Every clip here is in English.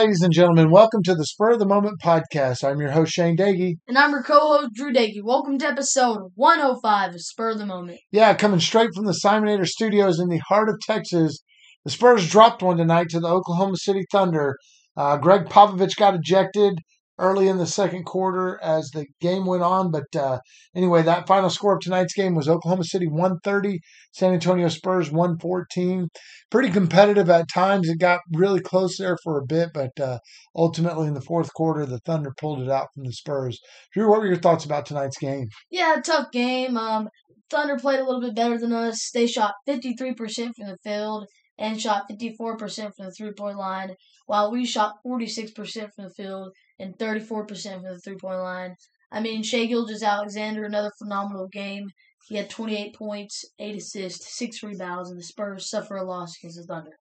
Ladies and gentlemen, welcome to the Spur of the Moment podcast. I'm your host, Shane Daggy. And I'm your co-host Drew Dagey. Welcome to episode 105 of Spur of the Moment. Yeah, coming straight from the Simonator Studios in the heart of Texas. The Spurs dropped one tonight to the Oklahoma City Thunder. Uh, Gregg Popovich got ejected early in the second quarter as the game went on. But uh, anyway, that final score of tonight's game was Oklahoma City 130, San Antonio Spurs 114. Pretty competitive at times. It got really close there for a bit, but uh, ultimately in the fourth quarter, the Thunder pulled it out from the Spurs. Drew, what were your thoughts about tonight's game? Yeah, tough game. Um, Thunder played a little bit better than us. They shot 53% from the field and shot 54% from the three point line, while we shot 46% from the field and 34% from the three point line. I mean, Shai Gilgeous-Alexander, another phenomenal game. He had 28 points, 8 assists, 6 rebounds, and the Spurs suffer a loss against the Thunder.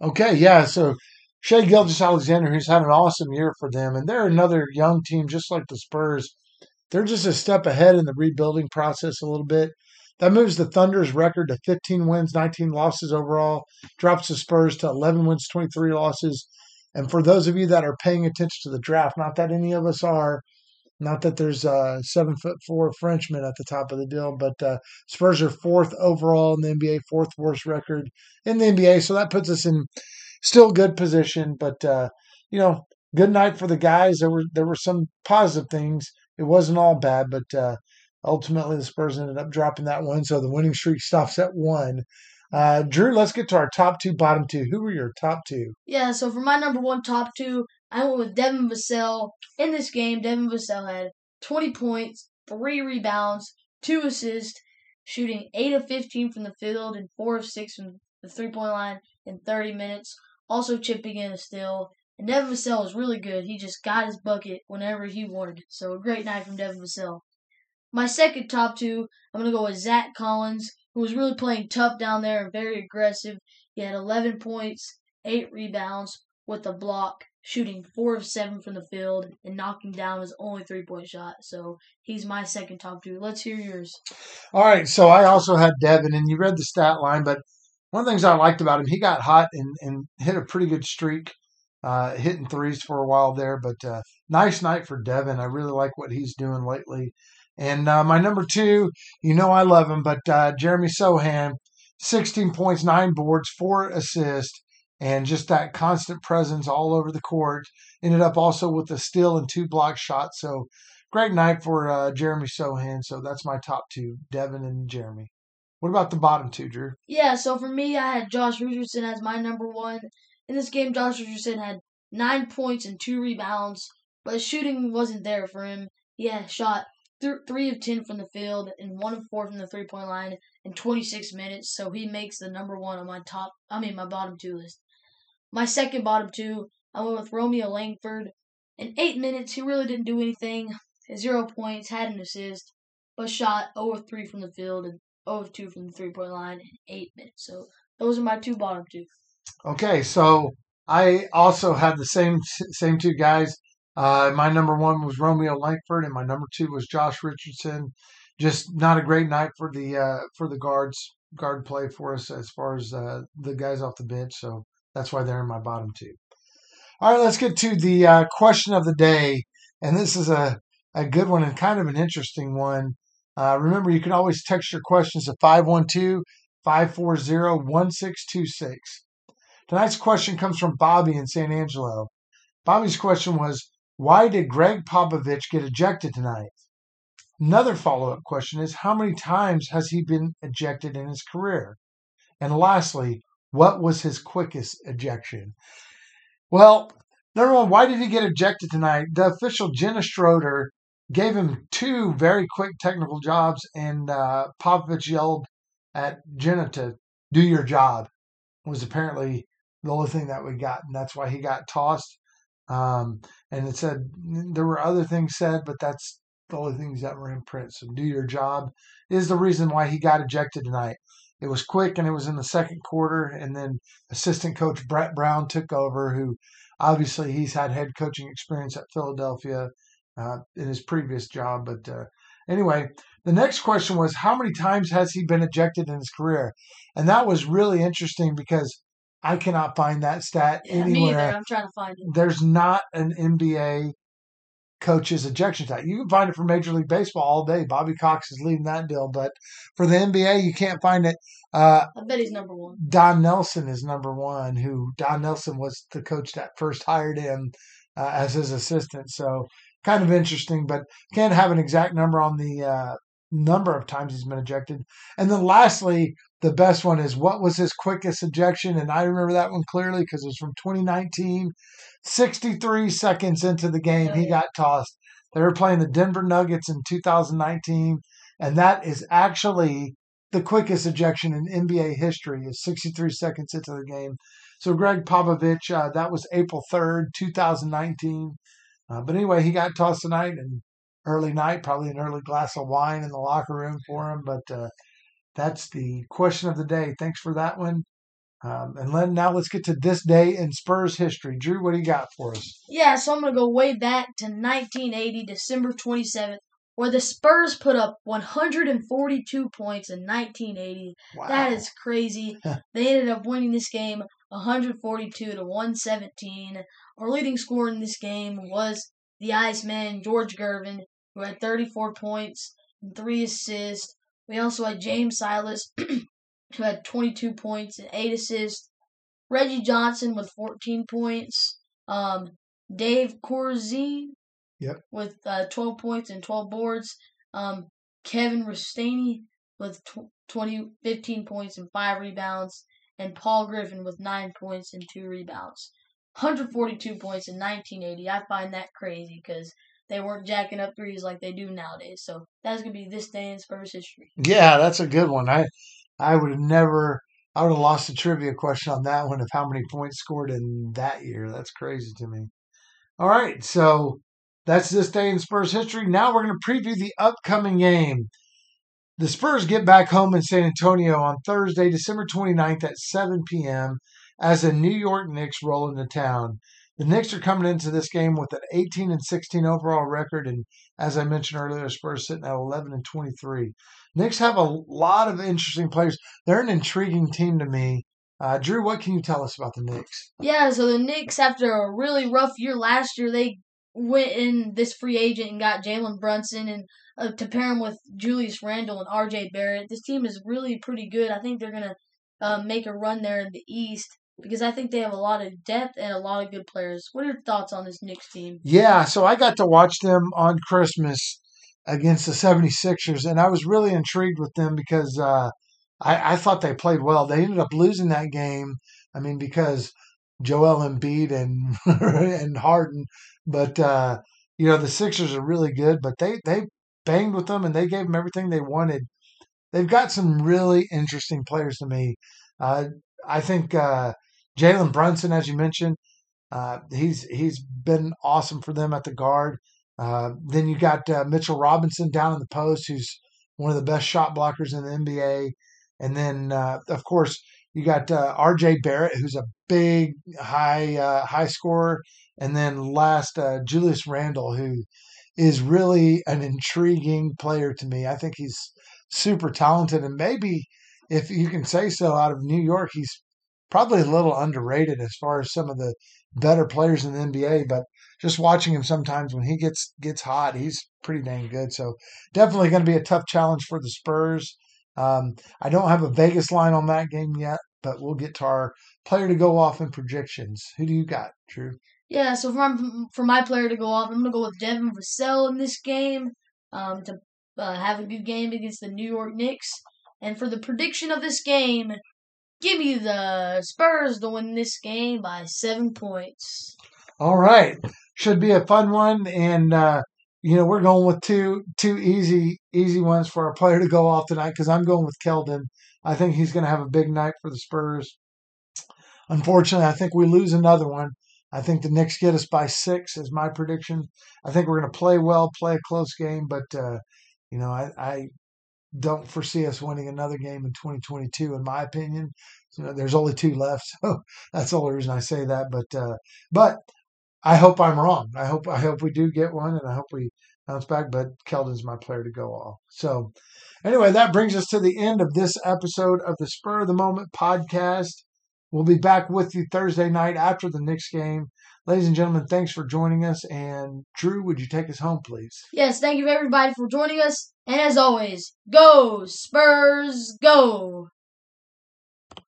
Okay, yeah, so Shai Gilgeous-Alexander, who's had an awesome year for them, and they're another young team just like the Spurs. They're just a step ahead in the rebuilding process a little bit. That moves the Thunder's record to 15 wins, 19 losses overall, drops the Spurs to 11 wins, 23 losses. And for those of you that are paying attention to the draft, not that any of us are, not that there's a seven foot four Frenchman at the top of the deal, but uh, Spurs are fourth overall in the NBA, fourth worst record in the NBA. So that puts us in still good position. But uh, you know, good night for the guys. There were there were some positive things. It wasn't all bad, but uh, ultimately the Spurs ended up dropping that one. So the winning streak stops at one. Uh, Drew, let's get to our top two, bottom two. Who were your top two? Yeah, so for my number one top two, I went with Devin Vassell. In this game, Devin Vassell had 20 points, three rebounds, two assists, shooting 8 of 15 from the field and 4 of 6 from the three point line in 30 minutes. Also chipping in a steal. And Devin Vassell was really good. He just got his bucket whenever he wanted. So a great night from Devin Vassell. My second top two, I'm going to go with Zach Collins who was really playing tough down there and very aggressive. He had 11 points, 8 rebounds with a block, shooting 4 of 7 from the field, and knocking down his only three point shot. So he's my second top two. Let's hear yours. All right. So I also had Devin, and you read the stat line, but one of the things I liked about him, he got hot and, and hit a pretty good streak. Uh, hitting threes for a while there, but uh, nice night for Devin. I really like what he's doing lately. And uh, my number two, you know I love him, but uh, Jeremy Sochan, 16 points, nine boards, four assists, and just that constant presence all over the court. Ended up also with a steal and two block shots. So great night for uh, Jeremy Sochan. So that's my top two, Devin and Jeremy. What about the bottom two, Drew? Yeah, so for me, I had Josh Richardson as my number one. In this game, Josh Richardson had nine points and two rebounds, but shooting wasn't there for him. Had shot th- three of ten from the field and one of four from the three point line in 26 minutes. So he makes the number one on my top. I mean my bottom two list. My second bottom two, I went with Romeo Langford. In eight minutes, he really didn't do anything. Zero points, had an assist, but shot 0 of 3 from the field and 0 of 2 from the three point line in eight minutes. So those are my two bottom two. Okay, so I also had the same same two guys. Uh, my number one was Romeo Langford, and my number two was Josh Richardson. Just not a great night for the uh, for the guards guard play for us as far as uh, the guys off the bench. So that's why they're in my bottom two. All right, let's get to the uh, question of the day, and this is a a good one and kind of an interesting one. Uh, remember, you can always text your questions to 512 540 1626. Tonight's question comes from Bobby in San Angelo. Bobby's question was why did Gregg Popovich get ejected tonight? Another follow up question is how many times has he been ejected in his career? And lastly, what was his quickest ejection? Well, number one, why did he get ejected tonight? The official Jenna Schroeder gave him two very quick technical jobs, and uh, Popovich yelled at Jenna to do your job. It was apparently the only thing that we got, and that's why he got tossed. Um, and it said there were other things said, but that's the only things that were in print. So do your job is the reason why he got ejected tonight. It was quick and it was in the second quarter, and then assistant coach Brett Brown took over, who obviously he's had head coaching experience at Philadelphia uh, in his previous job. But uh, anyway, the next question was how many times has he been ejected in his career? And that was really interesting because I cannot find that stat Yeah, anywhere. I'm trying to find it. There's not an NBA coach's ejection stat. You can find it for Major League Baseball all day. Bobby Cox is leading that deal, but for the NBA, you can't find it. Uh, I bet he's number one. Don Nelson is number one. Who Don Nelson was the coach that first hired him uh, as his assistant. So kind of interesting, but can't have an exact number on the uh, number of times he's been ejected. And then lastly, the best one is what was his quickest ejection? And I remember that one clearly because it was from 2019. 63 seconds into the game, he got tossed. They were playing the Denver Nuggets in 2019, and that is actually the quickest ejection in NBA history. Is 63 seconds into the game. So Gregg Popovich, uh, that was April 3rd, 2019. Uh, but anyway, he got tossed tonight and early night, probably an early glass of wine in the locker room for him. But uh, that's the question of the day. Thanks for that one. Um, and then now let's get to this day in Spurs history. Drew, what do you got for us? Yeah, so I'm going to go way back to 1980, December 27th, where the Spurs put up 142 points in 1980. Wow. That is crazy. they ended up winning this game 142 to 117. Our leading scorer in this game was the Iceman, George Gervin, who had 34 points and 3 assists. We also had James Silas, who had 22 points and 8 assists. Reggie Johnson with 14 points. Um, Dave Corzine Yep. with uh, 12 points and 12 boards. Um, Kevin Restani with tw- 20, 15 points and 5 rebounds. And Paul Griffin with 9 points and 2 rebounds. 142 points in 1980. I find that crazy because they weren't jacking up threes like they do nowadays. So that's to be this day in Spurs history. Yeah, that's a good one. I I would have never I would have lost the trivia question on that one of how many points scored in that year. That's crazy to me. All right, so that's this day in Spurs history. Now we're to preview the upcoming game. The Spurs get back home in San Antonio on Thursday, December 29th at 7 p.m. as the New York Knicks roll into town. The Knicks are coming into this game with an 18 and 16 overall record, and as I mentioned earlier, Spurs sitting at 11 and 23. Knicks have a lot of interesting players. They're an intriguing team to me. Uh, Drew, what can you tell us about the Knicks? Yeah, so the Knicks, after a really rough year last year, they went in this free agent and got Jalen Brunson and uh, to pair him with Julius Randle and R.J. Barrett. This team is really pretty good. I think they're gonna uh, make a run there in the East because I think they have a lot of depth and a lot of good players. What are your thoughts on this Knicks team? Yeah, so I got to watch them on Christmas against the 76ers, and I was really intrigued with them because uh, I, I thought they played well. They ended up losing that game. I mean, because Joel Embiid and and Harden, but uh, you know the Sixers are really good. But they they banged with them and they gave them everything they wanted. They've got some really interesting players to me. Uh, I think uh, Jalen Brunson, as you mentioned, uh, he's he's been awesome for them at the guard. Uh, then you got uh, Mitchell Robinson down in the post, who's one of the best shot blockers in the NBA. And then, uh, of course, you got uh, R.J. Barrett, who's a big high uh, high scorer. And then last, Julius Randle, who is really an intriguing player to me. I think he's super talented, and maybe if you can say so, out of New York, he's probably a little underrated as far as some of the better players in the NBA. But just watching him sometimes when he gets gets hot, he's pretty dang good. So definitely going to be a tough challenge for the Spurs. Um, I don't have a Vegas line on that game yet, but we'll get to our player to go off in projections. Who do you got, Drew? Yeah, so for my, for my player to go off, I'm gonna go with Devin Vassell in this game um, to uh, have a good game against the New York Knicks. And for the prediction of this game, give me the Spurs to win this game by seven points. All right, should be a fun one, and uh, you know we're going with two two easy easy ones for our player to go off tonight because I'm going with Keldon. I think he's going to have a big night for the Spurs. unfortunately, I think we lose another one. I think the Knicks get us by six, is my prediction. I think we're going to play well, play a close game, but uh, you know, I, I don't foresee us winning another game in 2022, in my opinion. So there's only two left, so that's the only reason I say that. But uh, but I hope I'm wrong. I hope I hope we do get one, and I hope we bounce back. But Keldon's my player to go off. So anyway, that brings us to the end of this episode of the Spur of the Moment podcast. We'll be back with you Thursday night after the Knicks game. Ladies and gentlemen, thanks for joining us. And Drew, would you take us home, please? Yes, thank you everybody for joining us. And as always, go Spurs, go!